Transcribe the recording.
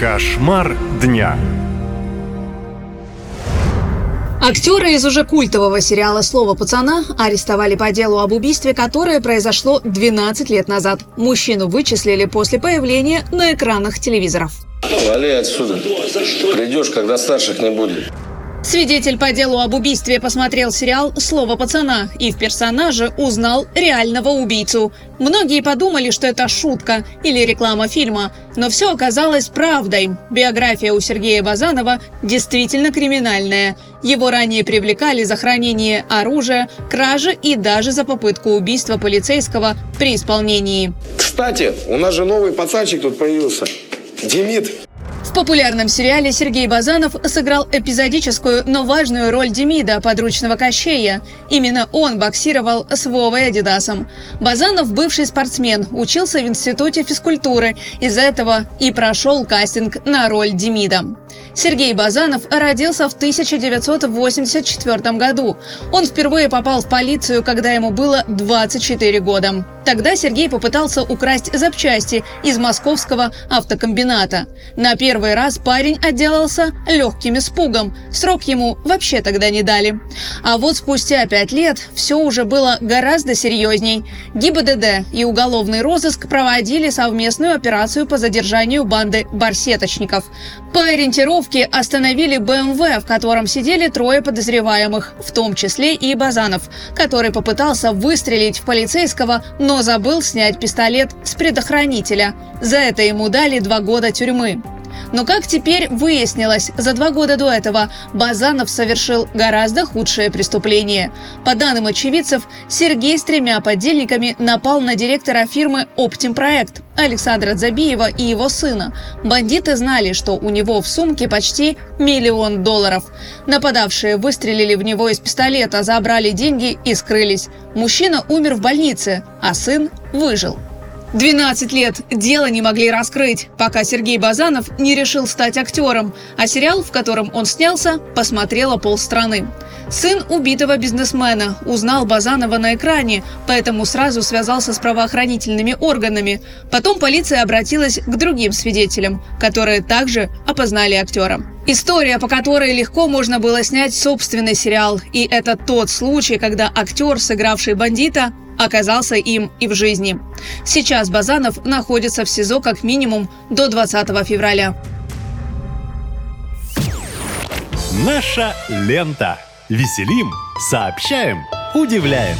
Кошмар дня. Актера из уже культового сериала «Слово пацана» арестовали по делу об убийстве, которое произошло 12 лет назад. Мужчину вычислили после появления на экранах телевизоров. Вали отсюда. Придешь, когда старших не будет. Свидетель по делу об убийстве посмотрел сериал «Слово пацана» и в персонаже узнал реального убийцу. Многие подумали, что это шутка или реклама фильма, но все оказалось правдой. Биография у Сергея Базанова действительно криминальная. Его ранее привлекали за хранение оружия, кражи и даже за попытку убийства полицейского при исполнении. Кстати, у нас же новый пацанчик тут появился. Демид. В популярном сериале Сергей Базанов сыграл эпизодическую, но важную роль Демида, подручного Кощея. Именно он боксировал с Вовой Адидасом. Базанов – бывший спортсмен, учился в Институте физкультуры. Из-за этого и прошел кастинг на роль Демида. Сергей Базанов родился в 1984 году. Он впервые попал в полицию, когда ему было 24 года. Тогда Сергей попытался украсть запчасти из московского автокомбината. На первый раз парень отделался легким испугом. Срок ему вообще тогда не дали. А вот спустя пять лет все уже было гораздо серьезней. ГИБДД и уголовный розыск проводили совместную операцию по задержанию банды барсеточников. По ориентировке остановили БМВ, в котором сидели трое подозреваемых, в том числе и Базанов, который попытался выстрелить в полицейского, но забыл снять пистолет с предохранителя. За это ему дали два года тюрьмы. Но как теперь выяснилось, за два года до этого Базанов совершил гораздо худшее преступление. По данным очевидцев, Сергей с тремя подельниками напал на директора фирмы «Оптимпроект» Александра Забиева и его сына. Бандиты знали, что у него в сумке почти миллион долларов. Нападавшие выстрелили в него из пистолета, забрали деньги и скрылись. Мужчина умер в больнице, а сын выжил. 12 лет дело не могли раскрыть, пока Сергей Базанов не решил стать актером, а сериал, в котором он снялся, посмотрела полстраны. Сын убитого бизнесмена узнал Базанова на экране, поэтому сразу связался с правоохранительными органами. Потом полиция обратилась к другим свидетелям, которые также опознали актера. История, по которой легко можно было снять собственный сериал. И это тот случай, когда актер, сыгравший бандита, оказался им и в жизни. Сейчас Базанов находится в СИЗО как минимум до 20 февраля. Наша лента. Веселим, сообщаем, удивляем.